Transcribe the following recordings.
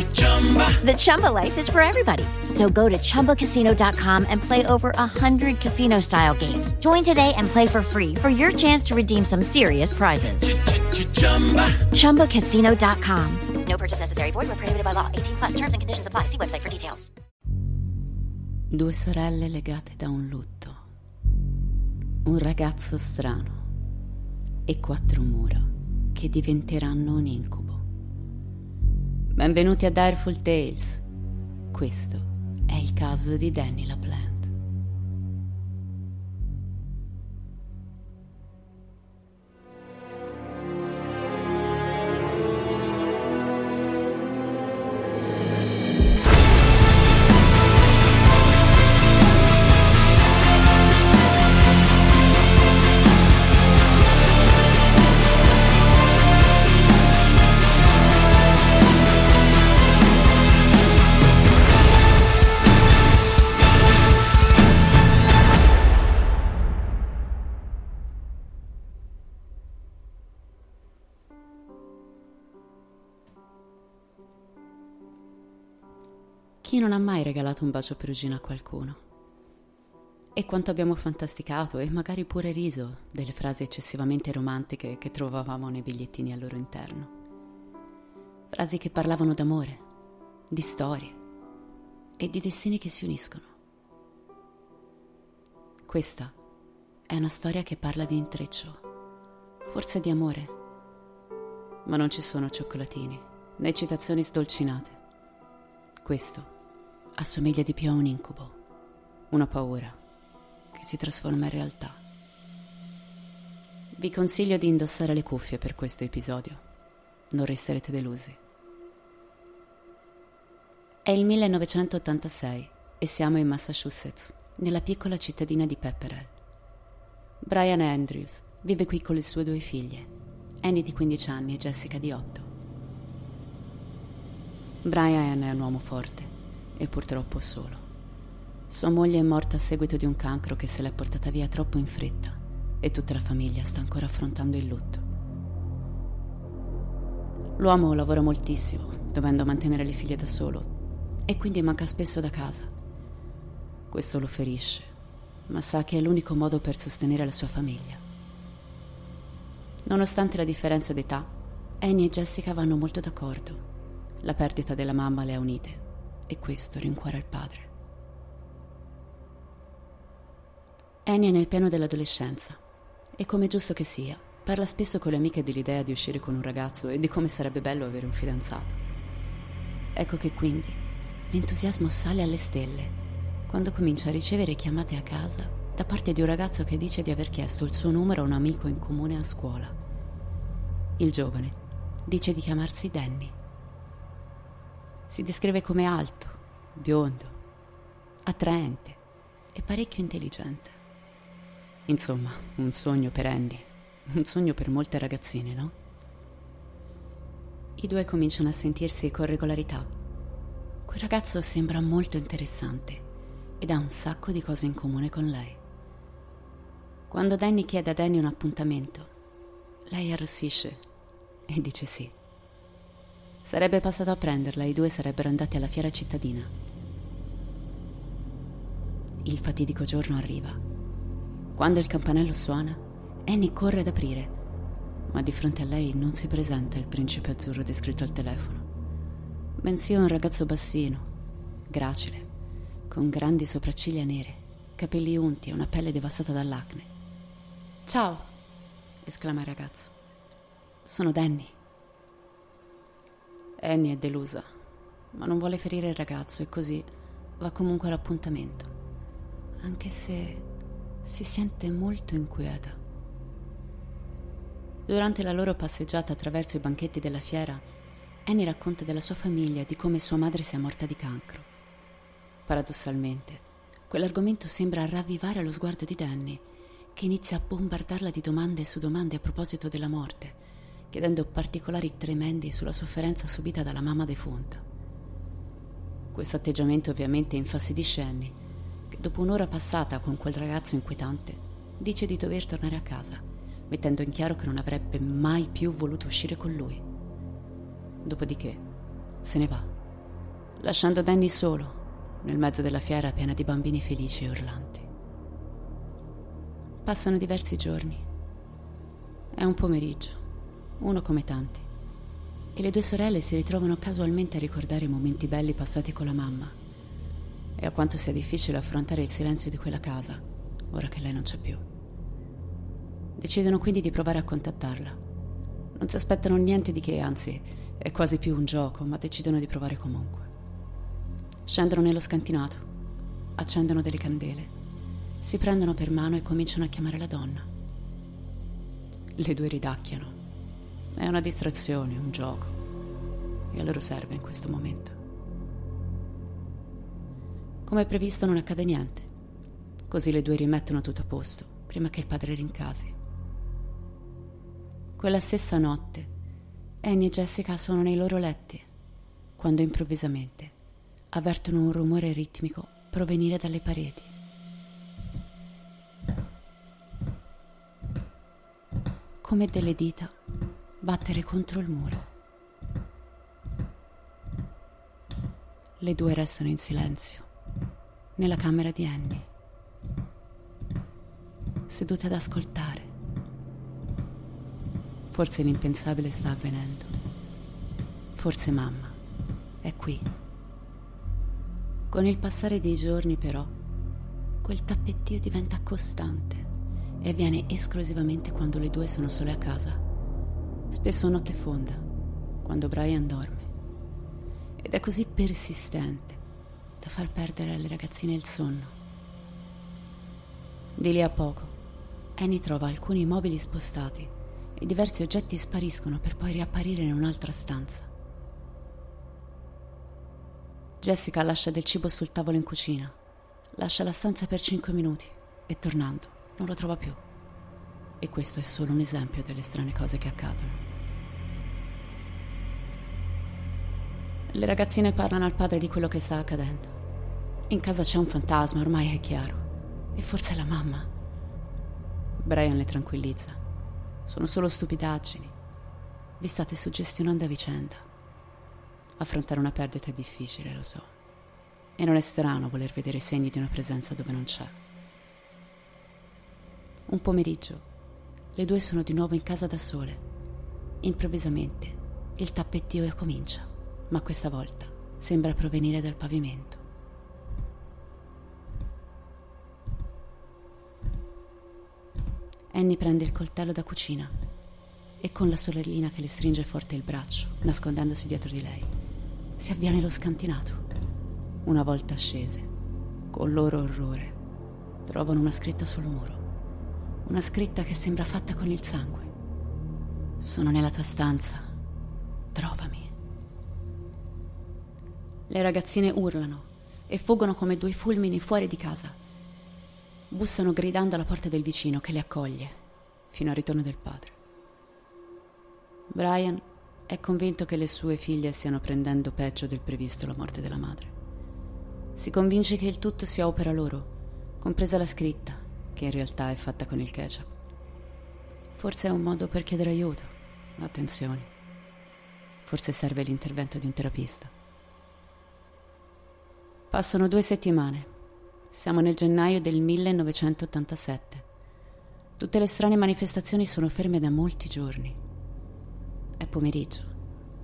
The Chumba life is for everybody. So go to ChumbaCasino.com and play over 100 casino style games. Join today and play for free for your chance to redeem some serious prizes. ChumbaCasino.com. No purchase necessary. Void where prohibited by law. 18 plus. Terms and conditions apply. See website for details. Due sorelle legate da un lutto. Un ragazzo strano. E quattro mura che diventeranno un incubo. Benvenuti a Direful Tales. Questo è il caso di Danny LaPlante. Chi non ha mai regalato un bacio perugino a qualcuno? E quanto abbiamo fantasticato e magari pure riso delle frasi eccessivamente romantiche che trovavamo nei bigliettini al loro interno. Frasi che parlavano d'amore, di storie e di destini che si uniscono. Questa è una storia che parla di intreccio, forse di amore, ma non ci sono cioccolatini né citazioni sdolcinate. Questo assomiglia di più a un incubo, una paura che si trasforma in realtà. Vi consiglio di indossare le cuffie per questo episodio, non resterete delusi. È il 1986 e siamo in Massachusetts, nella piccola cittadina di Pepperell. Brian Andrews vive qui con le sue due figlie, Annie di 15 anni e Jessica di 8. Brian è un uomo forte e purtroppo solo. Sua moglie è morta a seguito di un cancro che se l'è portata via troppo in fretta e tutta la famiglia sta ancora affrontando il lutto. L'uomo lavora moltissimo, dovendo mantenere le figlie da solo e quindi manca spesso da casa. Questo lo ferisce, ma sa che è l'unico modo per sostenere la sua famiglia. Nonostante la differenza d'età, Annie e Jessica vanno molto d'accordo. La perdita della mamma le ha unite e questo rincuora il padre. Annie è nel pieno dell'adolescenza e come giusto che sia, parla spesso con le amiche dell'idea di uscire con un ragazzo e di come sarebbe bello avere un fidanzato. Ecco che quindi l'entusiasmo sale alle stelle quando comincia a ricevere chiamate a casa da parte di un ragazzo che dice di aver chiesto il suo numero a un amico in comune a scuola. Il giovane dice di chiamarsi Danny. Si descrive come alto, biondo, attraente e parecchio intelligente. Insomma, un sogno per Andy, un sogno per molte ragazzine, no? I due cominciano a sentirsi con regolarità. Quel ragazzo sembra molto interessante ed ha un sacco di cose in comune con lei. Quando Danny chiede a Danny un appuntamento, lei arrossisce e dice sì. Sarebbe passato a prenderla e i due sarebbero andati alla fiera cittadina. Il fatidico giorno arriva. Quando il campanello suona, Annie corre ad aprire, ma di fronte a lei non si presenta il principe azzurro descritto al telefono, bensì un ragazzo bassino, gracile, con grandi sopracciglia nere, capelli unti e una pelle devastata dall'acne. Ciao! esclama il ragazzo. Sono Danny. Annie è delusa, ma non vuole ferire il ragazzo e così va comunque all'appuntamento, anche se si sente molto inquieta. Durante la loro passeggiata attraverso i banchetti della fiera, Annie racconta della sua famiglia e di come sua madre sia morta di cancro. Paradossalmente, quell'argomento sembra ravvivare lo sguardo di Danny, che inizia a bombardarla di domande su domande a proposito della morte chiedendo particolari tremendi sulla sofferenza subita dalla mamma defunta. Questo atteggiamento ovviamente infastidisce Annie, che dopo un'ora passata con quel ragazzo inquietante dice di dover tornare a casa, mettendo in chiaro che non avrebbe mai più voluto uscire con lui. Dopodiché se ne va, lasciando Danny solo nel mezzo della fiera piena di bambini felici e urlanti. Passano diversi giorni. È un pomeriggio uno come tanti. E le due sorelle si ritrovano casualmente a ricordare i momenti belli passati con la mamma e a quanto sia difficile affrontare il silenzio di quella casa, ora che lei non c'è più. Decidono quindi di provare a contattarla. Non si aspettano niente di che, anzi, è quasi più un gioco, ma decidono di provare comunque. Scendono nello scantinato, accendono delle candele, si prendono per mano e cominciano a chiamare la donna. Le due ridacchiano è una distrazione, un gioco. E a loro serve in questo momento. Come previsto non accade niente. Così le due rimettono tutto a posto, prima che il padre rincasi. Quella stessa notte, Annie e Jessica sono nei loro letti, quando improvvisamente avvertono un rumore ritmico provenire dalle pareti. Come delle dita battere contro il muro. Le due restano in silenzio, nella camera di Annie, sedute ad ascoltare. Forse l'impensabile sta avvenendo. Forse mamma è qui. Con il passare dei giorni, però, quel tappettio diventa costante e avviene esclusivamente quando le due sono sole a casa spesso notte fonda, quando Brian dorme. Ed è così persistente da far perdere alle ragazzine il sonno. Di lì a poco, Annie trova alcuni mobili spostati e diversi oggetti spariscono per poi riapparire in un'altra stanza. Jessica lascia del cibo sul tavolo in cucina, lascia la stanza per cinque minuti e tornando non lo trova più. E questo è solo un esempio delle strane cose che accadono. Le ragazzine parlano al padre di quello che sta accadendo. In casa c'è un fantasma, ormai è chiaro. E forse è la mamma. Brian le tranquillizza. Sono solo stupidaggini. Vi state suggestionando a vicenda. Affrontare una perdita è difficile, lo so. E non è strano voler vedere segni di una presenza dove non c'è. Un pomeriggio le due sono di nuovo in casa da sole. Improvvisamente il tappettio comincia, ma questa volta sembra provenire dal pavimento. Annie prende il coltello da cucina e con la sorellina che le stringe forte il braccio, nascondendosi dietro di lei, si avvia nello scantinato. Una volta scese, con loro orrore, trovano una scritta sul muro una scritta che sembra fatta con il sangue. Sono nella tua stanza. Trovami. Le ragazzine urlano e fuggono come due fulmini fuori di casa. Bussano gridando alla porta del vicino che le accoglie fino al ritorno del padre. Brian è convinto che le sue figlie stiano prendendo peggio del previsto la morte della madre. Si convince che il tutto sia opera loro, compresa la scritta, che in realtà è fatta con il ketchup. Forse è un modo per chiedere aiuto, attenzioni. Forse serve l'intervento di un terapista. Passano due settimane. Siamo nel gennaio del 1987. Tutte le strane manifestazioni sono ferme da molti giorni. È pomeriggio,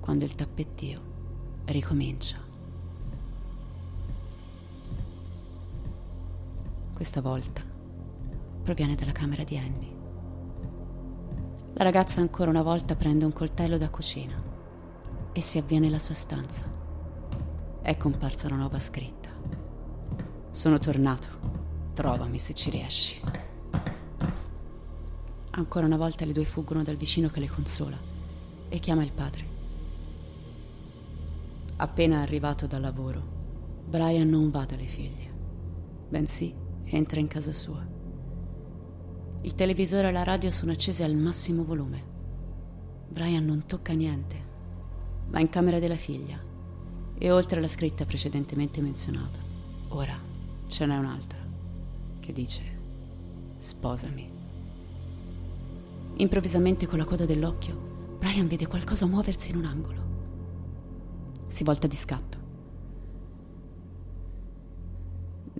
quando il tappettio ricomincia. Questa volta proviene dalla camera di Annie. La ragazza ancora una volta prende un coltello da cucina e si avviene alla sua stanza. È comparsa una nuova scritta. Sono tornato. Trovami se ci riesci. Ancora una volta le due fuggono dal vicino che le consola e chiama il padre. Appena arrivato dal lavoro, Brian non va dalle figlie, bensì entra in casa sua. Il televisore e la radio sono accesi al massimo volume. Brian non tocca niente, va in camera della figlia e oltre alla scritta precedentemente menzionata, ora ce n'è un'altra che dice sposami. Improvvisamente con la coda dell'occhio Brian vede qualcosa muoversi in un angolo. Si volta di scatto.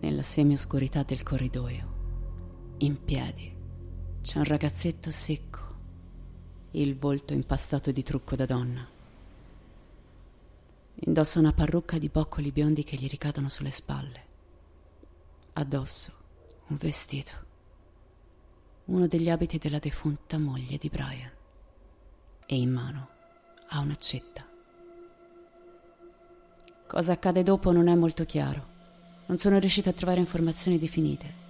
Nella semioscurità del corridoio, in piedi, c'è un ragazzetto secco, il volto impastato di trucco da donna. Indossa una parrucca di boccoli biondi che gli ricadono sulle spalle. Addosso un vestito, uno degli abiti della defunta moglie di Brian e in mano ha un'accetta. Cosa accade dopo non è molto chiaro. Non sono riuscita a trovare informazioni definite.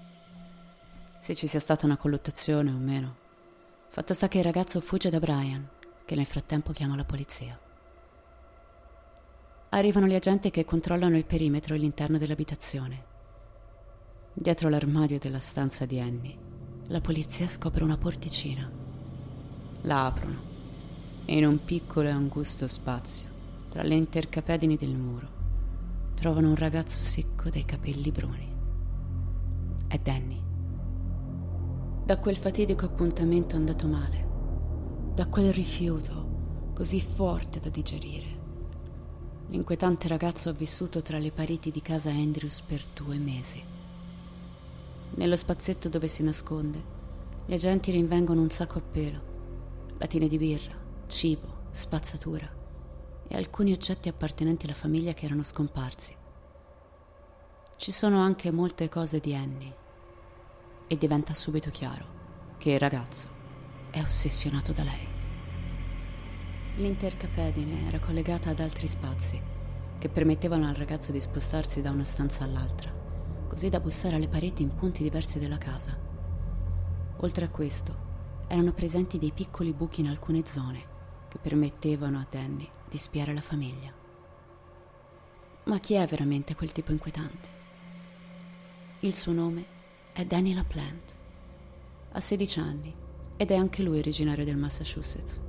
Se ci sia stata una colluttazione o meno. Fatto sta che il ragazzo fugge da Brian, che nel frattempo chiama la polizia. Arrivano gli agenti che controllano il perimetro e l'interno dell'abitazione. Dietro l'armadio della stanza di Annie, la polizia scopre una porticina. La aprono e in un piccolo e angusto spazio, tra le intercapedini del muro, trovano un ragazzo secco dai capelli bruni. È Danny. Da quel fatidico appuntamento andato male, da quel rifiuto così forte da digerire, l'inquietante ragazzo ha vissuto tra le pareti di casa Andrews per due mesi. Nello spazetto dove si nasconde, gli agenti rinvengono un sacco a pelo, latine di birra, cibo, spazzatura e alcuni oggetti appartenenti alla famiglia che erano scomparsi. Ci sono anche molte cose di Annie e diventa subito chiaro che il ragazzo è ossessionato da lei. L'intercapedine era collegata ad altri spazi che permettevano al ragazzo di spostarsi da una stanza all'altra, così da bussare alle pareti in punti diversi della casa. Oltre a questo, erano presenti dei piccoli buchi in alcune zone che permettevano a Danny di spiare la famiglia. Ma chi è veramente quel tipo inquietante? Il suo nome è Danny LaPlante. Ha 16 anni ed è anche lui originario del Massachusetts.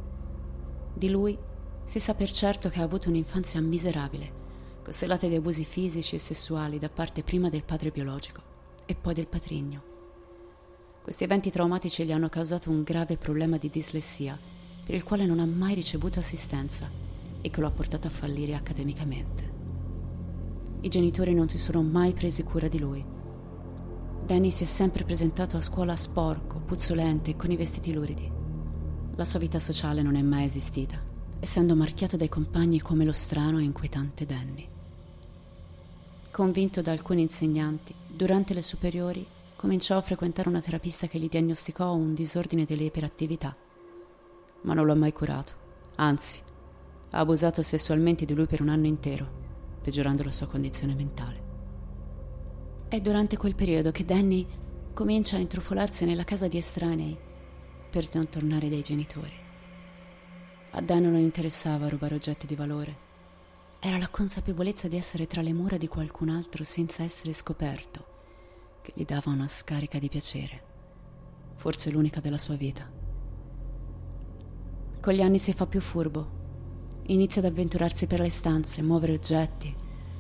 Di lui si sa per certo che ha avuto un'infanzia miserabile, costellata di abusi fisici e sessuali da parte prima del padre biologico e poi del patrigno. Questi eventi traumatici gli hanno causato un grave problema di dislessia per il quale non ha mai ricevuto assistenza e che lo ha portato a fallire accademicamente. I genitori non si sono mai presi cura di lui. Danny si è sempre presentato a scuola sporco, puzzolente e con i vestiti luridi. La sua vita sociale non è mai esistita, essendo marchiato dai compagni come lo strano e inquietante Danny. Convinto da alcuni insegnanti, durante le superiori cominciò a frequentare una terapista che gli diagnosticò un disordine delle iperattività ma non l'ho mai curato. Anzi, ha abusato sessualmente di lui per un anno intero, peggiorando la sua condizione mentale. È durante quel periodo che Danny comincia a intrufolarsi nella casa di estranei per non tornare dai genitori. A Danny non interessava rubare oggetti di valore. Era la consapevolezza di essere tra le mura di qualcun altro senza essere scoperto che gli dava una scarica di piacere, forse l'unica della sua vita. Con gli anni si fa più furbo, inizia ad avventurarsi per le stanze, muovere oggetti,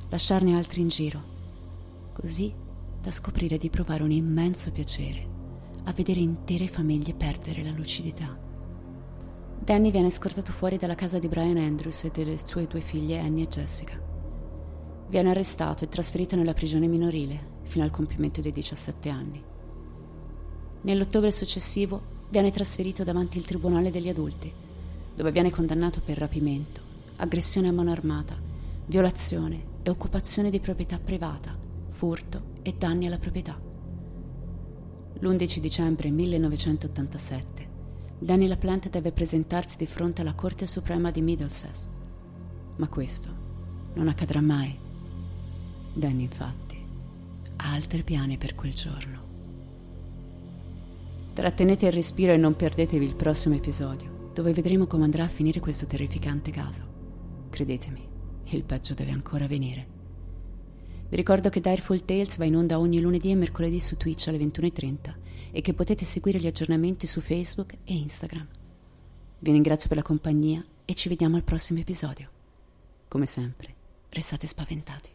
lasciarne altri in giro, così da scoprire di provare un immenso piacere a vedere intere famiglie perdere la lucidità. Danny viene scortato fuori dalla casa di Brian Andrews e delle sue due figlie Annie e Jessica. Viene arrestato e trasferito nella prigione minorile fino al compimento dei 17 anni. Nell'ottobre successivo viene trasferito davanti al Tribunale degli adulti, dove viene condannato per rapimento, aggressione a mano armata, violazione e occupazione di proprietà privata, furto e danni alla proprietà. L'11 dicembre 1987 Danny LaPlante deve presentarsi di fronte alla Corte Suprema di Middlesex. Ma questo non accadrà mai. Danny, infatti, ha altri piani per quel giorno. Trattenete il respiro e non perdetevi il prossimo episodio, dove vedremo come andrà a finire questo terrificante caso. Credetemi, il peggio deve ancora venire. Vi ricordo che Direful Tales va in onda ogni lunedì e mercoledì su Twitch alle 21.30 e che potete seguire gli aggiornamenti su Facebook e Instagram. Vi ringrazio per la compagnia e ci vediamo al prossimo episodio. Come sempre, restate spaventati.